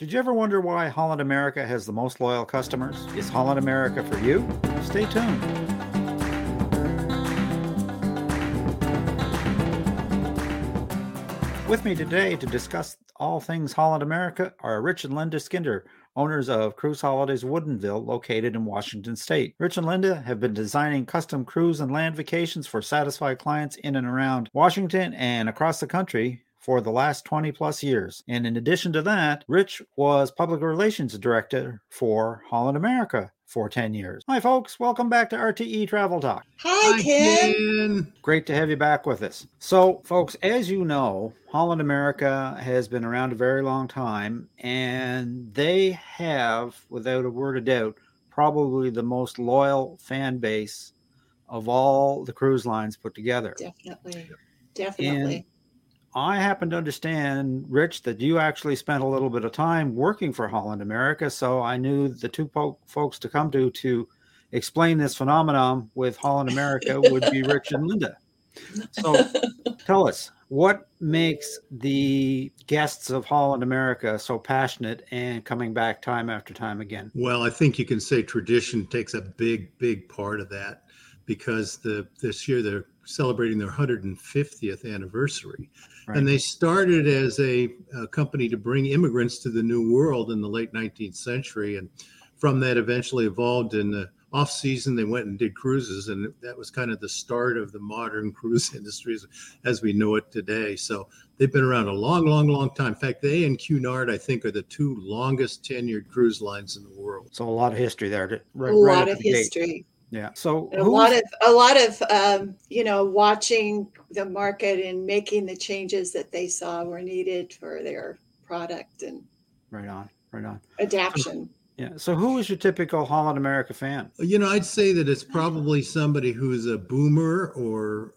Did you ever wonder why Holland America has the most loyal customers? Is Holland America for you? Stay tuned. With me today to discuss all things Holland America are Rich and Linda Skinner, owners of Cruise Holidays Woodinville, located in Washington State. Rich and Linda have been designing custom cruise and land vacations for satisfied clients in and around Washington and across the country for the last 20 plus years. And in addition to that, Rich was public relations director for Holland America for 10 years. Hi, folks. Welcome back to RTE Travel Talk. Hi, Hi, Ken. Ken. Great to have you back with us. So, folks, as you know, Holland America has been around a very long time, and they have, without a word of doubt, probably the most loyal fan base of all the cruise lines put together. Definitely. Definitely. I happen to understand, Rich, that you actually spent a little bit of time working for Holland America. So I knew the two po- folks to come to to explain this phenomenon with Holland America would be Rich and Linda. So tell us, what makes the guests of Holland America so passionate and coming back time after time again? Well, I think you can say tradition takes a big, big part of that because the this year they're celebrating their 150th anniversary. Right. And they started as a, a company to bring immigrants to the New World in the late 19th century. And from that, eventually evolved in the off season. They went and did cruises, and that was kind of the start of the modern cruise industry as, as we know it today. So they've been around a long, long, long time. In fact, they and Cunard, I think, are the two longest tenured cruise lines in the world. So a lot of history there. Right, a right lot at of the gate. History. Yeah. So a lot of a lot of um, you know watching the market and making the changes that they saw were needed for their product and right on, right on. adaption. Yeah. So who is your typical Holland America fan? You know, I'd say that it's probably somebody who's a boomer or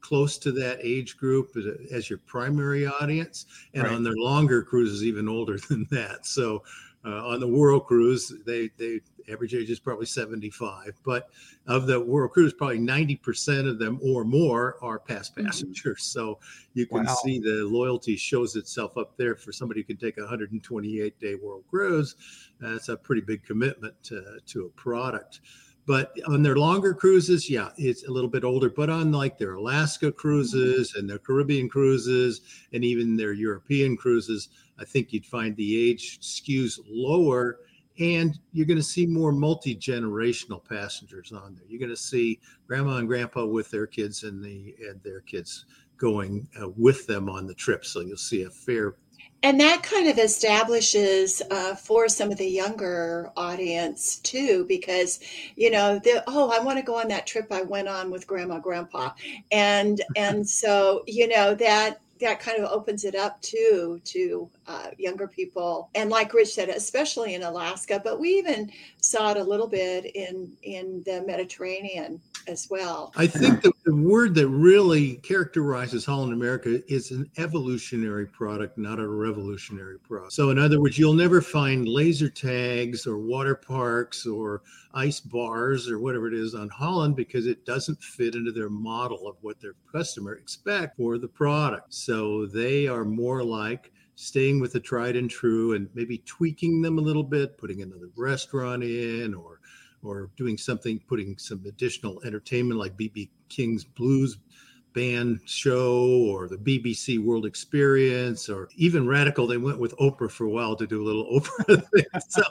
close to that age group as- as your primary audience, and Right. on their longer cruises, even older than that. So, uh, on the World Cruise, they they average age is probably seventy five, but of the World Cruise, probably ninety percent of them or more are past Mhm. passengers. So you can Wow. see the loyalty shows itself up there for somebody who can take a hundred and twenty eight day World Cruise. That's a pretty big commitment to, to a product. But on their longer cruises, yeah, it's a little bit older. But on like their Alaska cruises and their Caribbean cruises and even their European cruises, I think you'd find the age skews lower. And you're going to see more multi generational passengers on there. You're going to see grandma and grandpa with their kids and the and their kids going uh, with them on the trip. So you'll see a fair And that kind of establishes uh, for some of the younger audience too, because you know, the oh, I want to go on that trip I went on with grandma, grandpa, and and so you know that that kind of opens it up too to uh, younger people, and like Rich said, especially in Alaska, but we even saw it a little bit in in the Mediterranean as well. I think the, the word that really characterizes Holland America is an evolutionary product, not a revolutionary product. So, in other words, you'll never find laser tags or water parks or ice bars or whatever it is on Holland because it doesn't fit into their model of what their customer expect for the product. So, they are more like staying with the tried and true and maybe tweaking them a little bit, putting another restaurant in or or doing something, putting some additional entertainment like BB King's Blues Band show or the BBC World Experience, or even radical. They went with Oprah for a while to do a little Oprah thing. So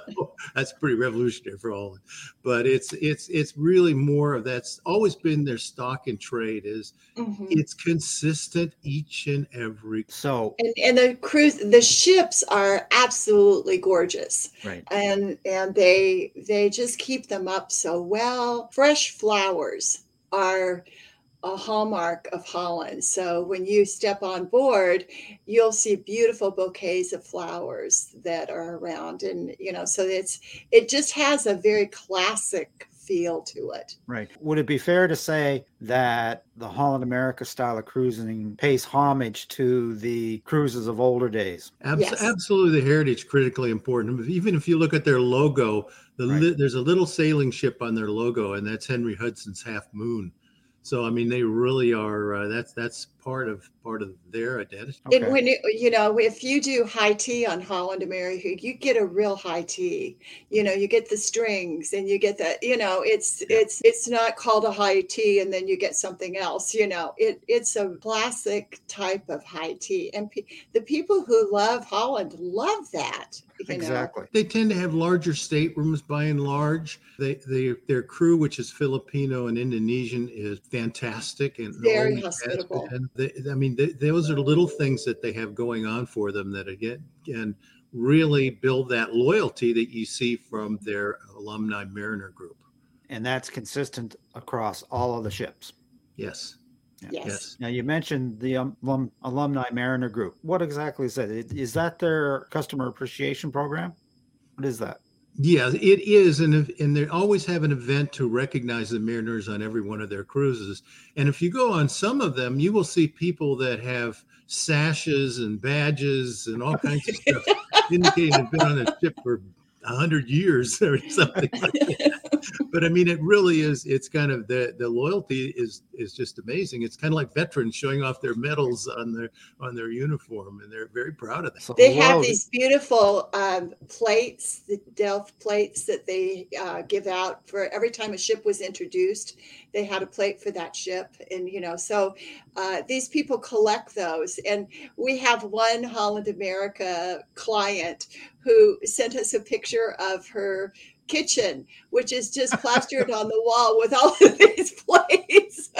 that's pretty revolutionary for all. But it's it's it's really more of that's always been their stock in trade is Mhm. it's consistent each and every So And, and the cruise, the ships are absolutely gorgeous. right. and and they they just keep them up so well fresh flowers are a hallmark of holland so when you step on board you'll see beautiful bouquets of flowers that are around and you know so it's it just has a very classic feel to it Right. Would it be fair to say that the Holland America style of cruising pays homage to the cruises of older days? Abs- Yes. Absolutely, the heritage critically important. Even if you look at their logo, the Right. li- there's a little sailing ship on their logo, and that's Henry Hudson's Half Moon. So I mean, they really are. Uh, that's that's part of part of their identity. Okay. And when you, you know, if you do high tea on Holland America, you get a real high tea. You know, you get the strings and you get the, you know, it's yeah. it's it's not called a high tea and then you get something else. You know, it it's a classic type of high tea, and pe- the people who love Holland love that. exactly. Know? They tend to have larger staterooms by and large. They, they their crew, which is Filipino and Indonesian, is fantastic and very hospitable. And they, I mean, they, those are little things that they have going on for them that again can really build that loyalty that you see from their alumni mariner group. And that's consistent across all of the ships. Yes. Yes. yes. Now you mentioned the um, alumni mariner group. What exactly is that? Is that their customer appreciation program? What is that? Yeah, it is, and if, and they always have an event to recognize the mariners on every one of their cruises. And if you go on some of them, you will see people that have sashes and badges and all kinds of stuff indicating they've been on a ship for hundred years or something like. But I mean, it really is. It's kind of the the loyalty is is just amazing. It's kind of like veterans showing off their medals on their on their uniform, and they're very proud of that. They have these beautiful um, plates, the Delft plates that they uh, give out for every time a ship was introduced. They had a plate for that ship, and you know, so uh, these people collect those. And we have one Holland America client who sent us a picture of her kitchen, which is just plastered on the wall with all of these plates.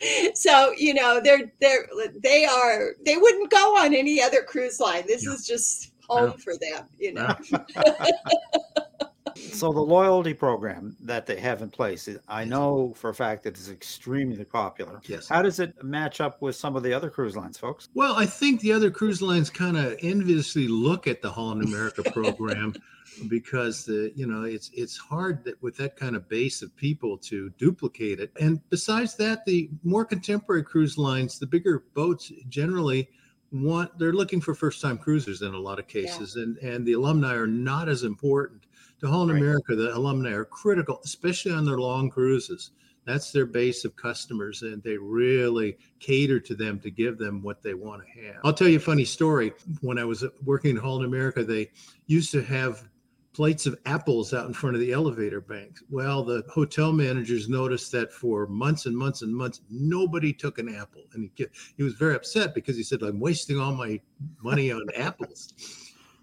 so you know they're they're they are they wouldn't go on any other cruise line. This is just home for them, you know. so the loyalty program that they have in place, I know for a fact that it's extremely popular. Yes. How does it match up with some of the other cruise lines, folks? Well, I think the other cruise lines kind of enviously look at the Holland America program because the you know it's it's hard that with that kind of base of people to duplicate it. And besides that, the more contemporary cruise lines, the bigger boats generally want they're looking for first time cruisers in a lot of cases yeah. and and the alumni are not as important to Holland right. America, the alumni are critical, especially on their long cruises. That's their base of customers, and they really cater to them to give them what they want to have. I'll tell you a funny story. When I was uh, working at Holland America, they used to have plates of apples out in front of the elevator banks. Well, the hotel managers noticed that for months and months and months, nobody took an apple. And he, he was very upset because he said, I'm wasting all my money on apples.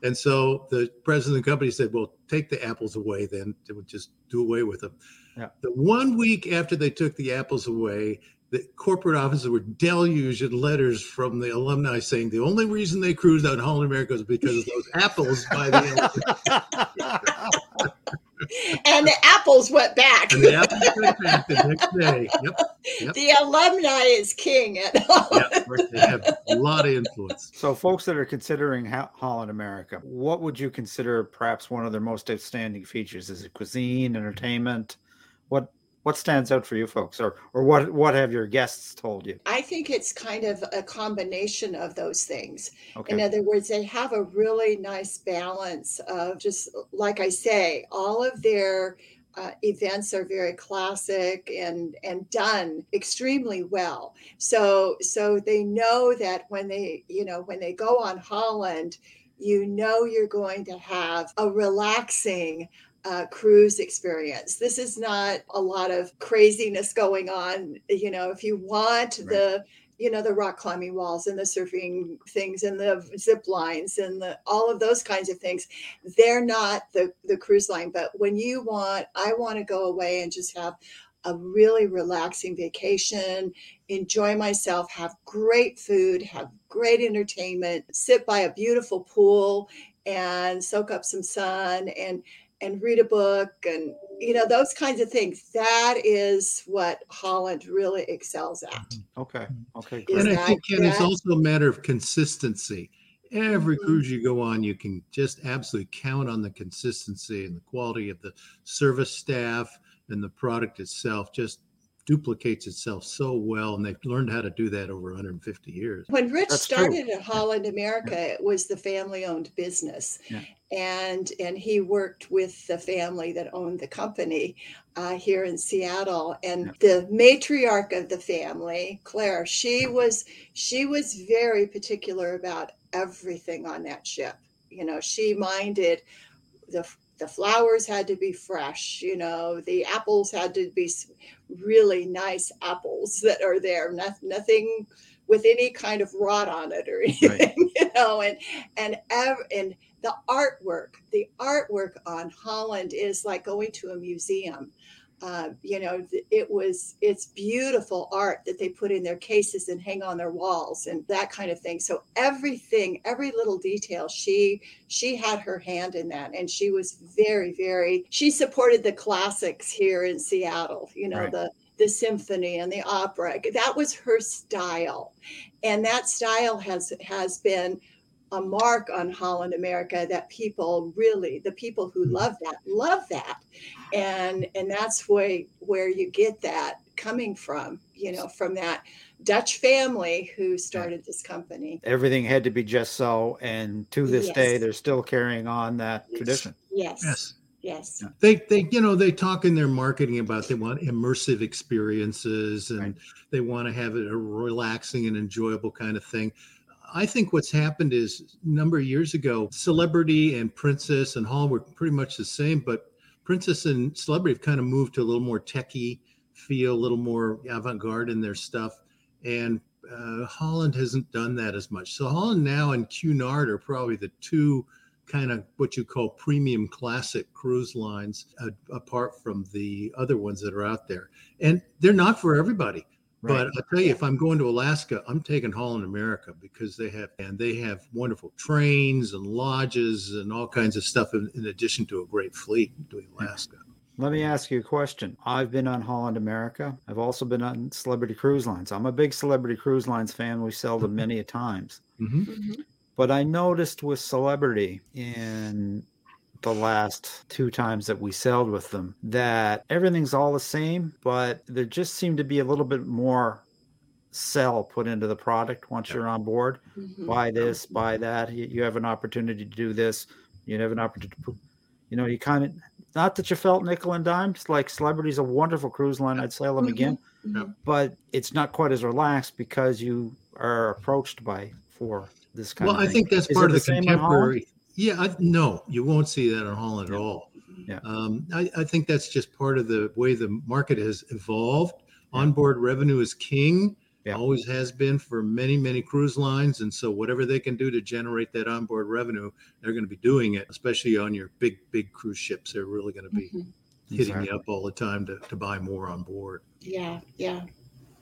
And so the president of the company said, "Well, take the apples away. Then they would just do away with them." Yeah. The one week after they took the apples away, the corporate offices were deluged in letters from the alumni saying the only reason they cruised out in Holland America was because of those apples by the and the apples went back. And the apples went back the next day. Yep. yep. The alumni is king at Holland. Yep. They have a lot of influence. So, folks that are considering Holland America, what would you consider perhaps one of their most outstanding features? Is it cuisine, entertainment? What what stands out for you folks or or what what have your guests told you? I think it's kind of a combination of those things. Okay. in other words they have a really nice balance of just like i say all of their uh, events are very classic and and done extremely well. So so they know that when they you know when they go on holland you know you're going to have a relaxing uh, cruise experience. This is not a lot of craziness going on. You know, if you want right. the you know the rock climbing walls and the surfing things and the zip lines and the all of those kinds of things they're not the the cruise line but when you want i want to go away and just have a really relaxing vacation enjoy myself have great food have great entertainment sit by a beautiful pool and soak up some sun and and read a book and you know those kinds of things that is what holland really excels at mm-hmm. okay okay great. and i think Ken, it's also a matter of consistency every mm-hmm. cruise you go on you can just absolutely count on the consistency and the quality of the service staff and the product itself just duplicates itself so well, and they've learned how to do that over 150 years. When Rich That's true. started at Holland America, it was the family-owned business, Yeah. and and he worked with the family that owned the company uh, here in Seattle. And the matriarch of the family, Claire, she was she was very particular about everything on that ship. You know, she minded the the flowers had to be fresh. You know, the apples had to be really nice apples that are there. Noth- nothing with any kind of rot on it or anything, you know, and and ev- and the artwork, the artwork on Holland is like going to a museum. Uh, you know, it was it's beautiful art that they put in their cases and hang on their walls and that kind of thing. So everything, every little detail, she she had her hand in that, and she was very, very. She supported the classics here in Seattle. You know, Right. the the symphony and the opera. That was her style, and that style has has been a mark on Holland America that people really the people who hmm. love that love that. And and that's where where you get that coming from you know from that Dutch family who started this company. Everything had to be just so, and to this day, they're still carrying on that tradition. yes. Yes. yes. They, they, you know, they talk in their marketing about they want immersive experiences and Right. they want to have it a relaxing and enjoyable kind of thing. I think what's happened is a number of years ago, Celebrity and Princess and Hall were pretty much the same, but Princess and Celebrity have kind of moved to a little more techie feel, a little more avant-garde in their stuff, and uh, Holland hasn't done that as much. So Holland now and Cunard are probably the two kind of what you call premium classic cruise lines, uh, apart from the other ones that are out there, and they're not for everybody. But I'll tell you, if I'm going to Alaska, I'm taking Holland America because they have and they have wonderful trains and lodges and all kinds of stuff in, in addition to a great fleet doing Alaska. Let me ask you a question. I've been on Holland America. I've also been on Celebrity Cruise Lines. I'm a big Celebrity Cruise Lines fan. We sailed them many a times. hmm Mhm. But I noticed with Celebrity in the last two times that we sailed with them that everything's all the same, but there just seemed to be a little bit more sell put into the product once you're on board. Mhm. Buy this, buy that. You, you have an opportunity to do this. You have an opportunity to, you know, you kind of, not that you felt nickel and dime. It's like Celebrity's a wonderful cruise line. I'd sail them Mhm. again, Mhm. but it's not quite as relaxed because you are approached by for this kind Well, of Well, I think that's Is part of the the same contemporary. Yeah, I, no, you won't see that in Holland at all. Yeah. Um, I, I think that's just part of the way the market has evolved. Onboard revenue is king, Yeah. always has been for many, many cruise lines. And so, whatever they can do to generate that onboard revenue, they're going to be doing it, especially on your big, big cruise ships. They're really going to be Mhm. hitting Exactly. you up all the time to, to buy more on board. yeah yeah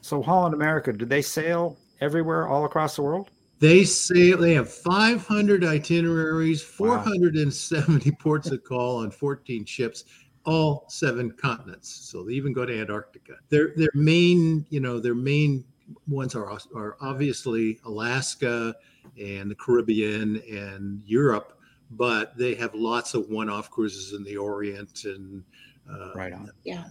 So Holland America, do they sail everywhere all across the world? They say they have 500 itineraries, Wow. 470 ports of call on 14 ships, all seven continents. So they even go to Antarctica. Their their main, you know, their main ones are are obviously Alaska and the Caribbean and Europe, but they have lots of one-off cruises in the Orient and uh, Right on. yeah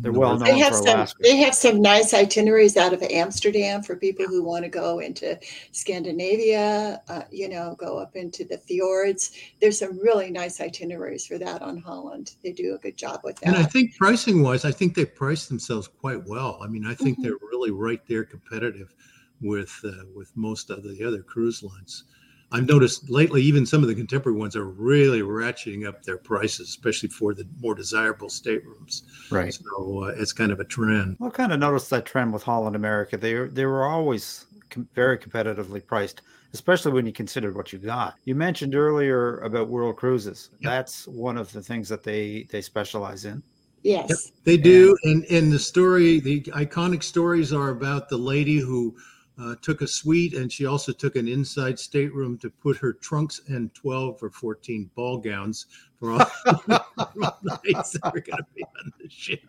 They're well known they have for some Alaska. they have some nice itineraries out of amsterdam for people who want to go into scandinavia uh, you know go up into the fjords there's some really nice itineraries for that on holland they do a good job with that. And I think pricing wise, I think they price themselves quite well. I mean, I think Mhm. they're really right there competitive with uh, with most of the other cruise lines. I've noticed lately, even some of the contemporary ones are really ratcheting up their prices, especially for the more desirable staterooms. Right. So uh, it's kind of a trend. I kind of noticed that trend with Holland America. They were- they were always com- very competitively priced, especially when you considered what you got. You mentioned earlier about World Cruises. Yep. That's one of the things that they they specialize in. yes Yep, they do. And and the story, the iconic stories are about the lady who uh, took a suite and she also took an inside stateroom to put her trunks and 12 or 14 ball gowns for all, all nights that were going to be on the ship.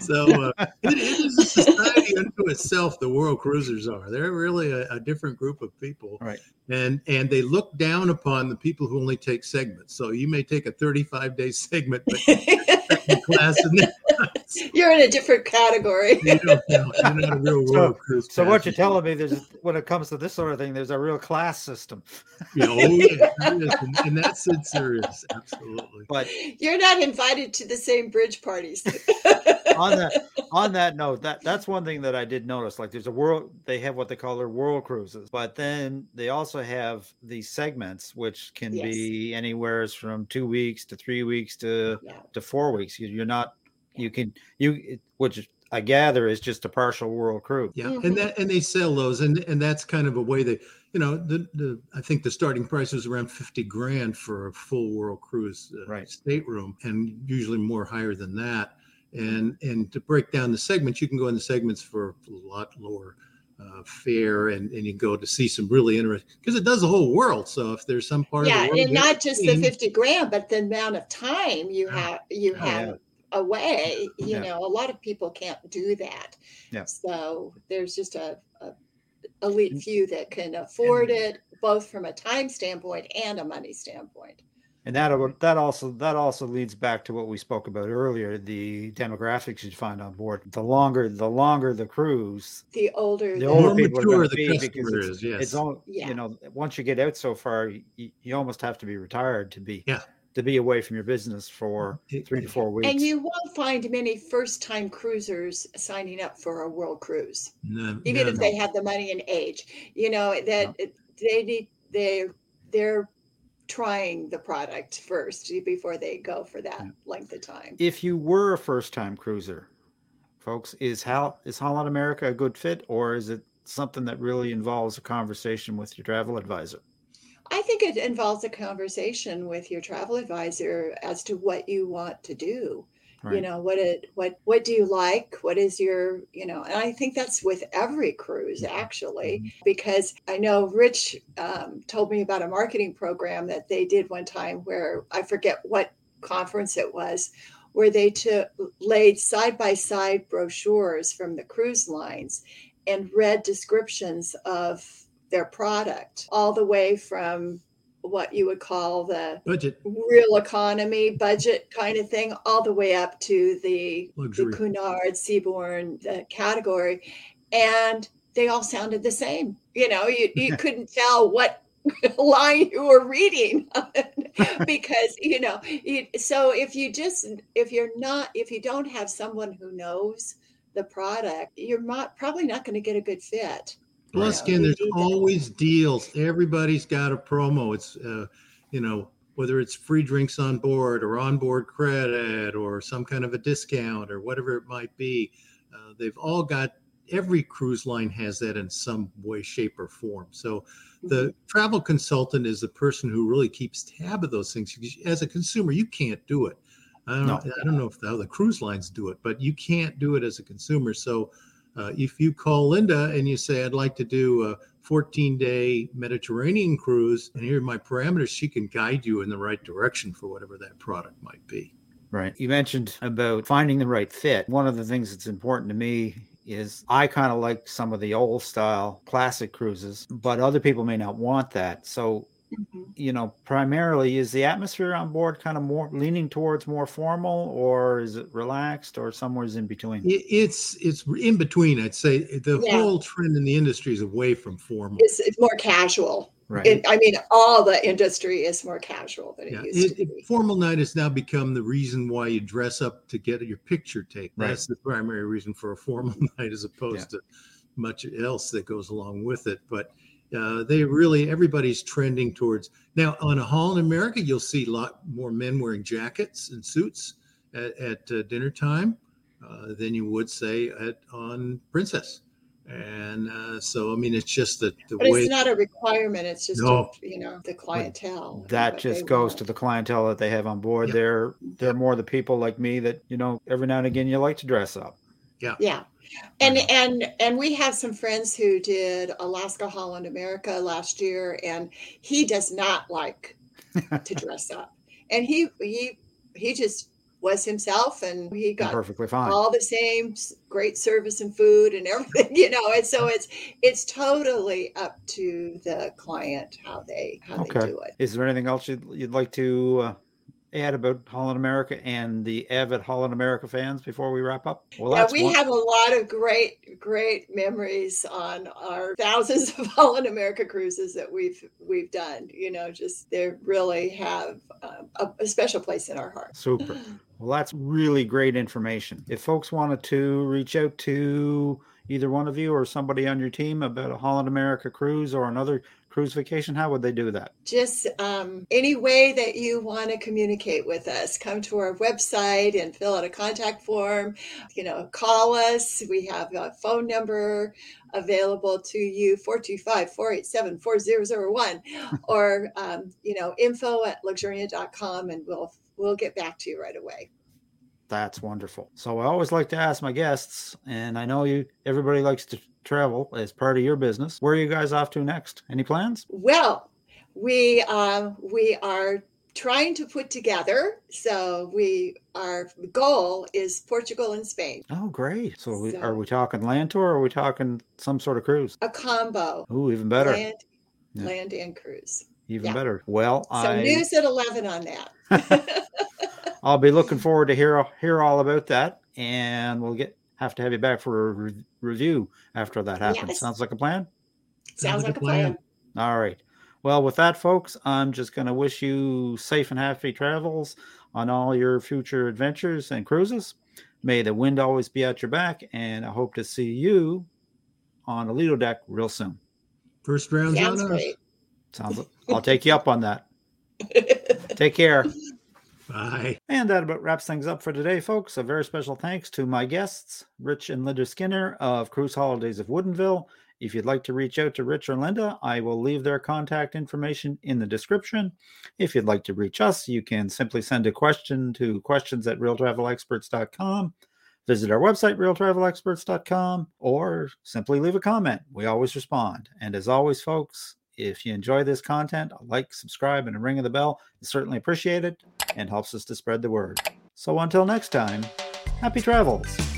So uh, it, it is a society unto itself. The world cruisers are. They're really a, a different group of people. Right. And and they look down upon the people who only take segments. So you may take a 35 day segment, but class and You're in a different category. You don't count. You're not a real So- cruise So what you're telling me there's when it comes to this sort of thing, there's a real class system. Yeah, oh, yeah, there is. In, in that sense, there is absolutely. But You're not invited to the same bridge parties. on that on that note, that that's one thing that I did notice. Like there's a world they have what they call their world cruises, but then they also have these segments which can Yes. be anywhere from two weeks to three weeks to yeah. to four weeks. You're not you can you which I gather is just a partial world cruise. Yeah, Mhm. and that and they sell those, and and that's kind of a way they, you know, the the I think the starting price is around fifty grand for a full world cruise uh, Right. stateroom, and usually more higher than that. And and to break down the segments, you can go in the segments for a lot lower uh, fare, and and you go to see some really interesting because it does the whole world. So if there's some part Yeah, of the and not just the 50 grand, but the amount of time you Yeah. have you Oh, have yeah. Away. You Yeah. know, a lot of people can't do that. Yeah. So there's just a, a elite mm. few that can afford it, both from a time standpoint and a money standpoint. And that that also that also leads back to what we spoke about earlier, the demographics you find on board. The longer the longer the cruise, The older, the the- older more people are mature going the to be because it's, is, yes. it's all Yeah. you know. Once you get out so far, you, you almost have to be retired to be Yeah. To be away from your business for three to four weeks. and you won't find many first-time cruisers signing up for a world cruise. No, even no, if no. they have the money and age you know that it- they need they they're trying the product first before they go for that Yeah. length of time if you were a first time cruiser, folks, is how is Holland America a good fit, or is it something that really involves a conversation with your travel advisor? I think it involves a conversation with your travel advisor as to what you want to do you know what it what what do you like? What is your you know and i think that's with every cruise actually because i know rich um, told me about a marketing program that they did one time where i forget what conference it was where they took laid side by side brochures from the cruise lines and read descriptions of their product all the way from what you would call the budget. real economy budget kind of thing all the way up to the the. Cunard Seabourn the category. And they all sounded the same. You know you, you couldn't tell what line you were reading because you know you, so if you just if you're not if you don't have someone who knows the product you're not probably not going to get a good fit Plus, again, there's always deals. Everybody's got a promo. It's, uh, you know, whether it's free drinks on board or onboard credit or some kind of a discount or whatever it might be. Uh, they've all got, every cruise line has that in some way, shape, or form. So the travel consultant is the person who really keeps tab of those things. As a consumer, you can't do it. I don't, No. I don't know if the, the cruise lines do it, but you can't do it as a consumer. So uh, if you call Linda and you say, I'd like to do a 14 day Mediterranean cruise, and here are my parameters, she can guide you in the right direction for whatever that product might be. Right. You mentioned about finding the right fit. One of the things that's important to me is I kind of like some of the old style classic cruises, but other people may not want that. So, Mhm. you know, primarily is the atmosphere on board kind of more leaning towards more formal or is it relaxed or somewhere's in between? It, it's it's in between. I'd say the Yeah. whole trend in the industry is away from formal. it's, it's more casual Right. it, I mean, all the industry is more casual than it Yeah, used it, to it- be. formal night has now become the reason why you dress up to get your picture taken. Right. That's the primary reason for a formal night, as opposed to much else that goes along with it. But uh, they really everybody's trending towards now on a Holland America. You'll see a lot more men wearing jackets and suits at, at uh, dinner time uh, than you would say at on Princess. And uh, so, I mean, it's just the, the But way. it's not a requirement. It's just, No. a, you know, the clientele. and that just goes want. to the clientele that they have on board. Yeah. They're they're more the people like me that, you know, every now and again you like to dress up. Yeah. Yeah. And and and we have some friends who did Alaska Holland America last year and he does not like to dress up. And he he he just was himself and he got perfectly fine. all the same great service and food and everything you know and so it's it's totally up to the client how they how Okay. they do it Is there anything else you'd, you'd like to uh, add about Holland America and the avid Holland America fans before we wrap up? Well, yeah, we one- have a lot of great, great memories on our thousands of Holland America cruises that we've we've done. You know, just they really have um, a, a special place in our heart. Super. Well, that's really great information. If folks wanted to reach out to either one of you or somebody on your team about a Holland America cruise or another cruise vacation, how would they do that? Just um, any way that you want to communicate with us. Come to our website and fill out a contact form. You know, call us. We have a phone number available to you 425-487-4001 or um, you know info at luxurient.com and we'll we'll get back to you right away that's wonderful. So I always like to ask my guests, and I know you everybody likes to travel as part of your business. Where are you guys off to next? Any plans? Well, we uh, we are trying to put together. So we our goal is Portugal and Spain. Oh, great! So, we, are we talking land tour, or are we talking some sort of cruise? A combo. Oh, even better. Land, yeah. land and cruise. Even yeah. better. Well, so I... news at eleven on that. I'll be looking forward to hear hear all about that, and we'll get have to have you back for a re- review after that happens. Yes. Sounds like a plan. Sounds, like a plan. plan. All right. Well, with that, folks, I'm just going to wish you safe and happy travels on all your future adventures and cruises. May the wind always be at your back, and I hope to see you on a Lido deck real soon. First round Sounds great. Sounds. I'll take you up on that. Take care. Bye. And that about wraps things up for today, folks. A very special thanks to my guests, Rich and Linda Skinner of Cruise Holidays of Woodinville. If you'd like to reach out to Rich or Linda, I will leave their contact information in the description. If you'd like to reach us, you can simply send a question to questions at realtravelexperts.com. Visit our website, realtravelexperts.com, or simply leave a comment. We always respond. And as always, folks, if you enjoy this content, like, subscribe, and a ring of the bell is certainly appreciated and helps us to spread the word. So until next time, happy travels.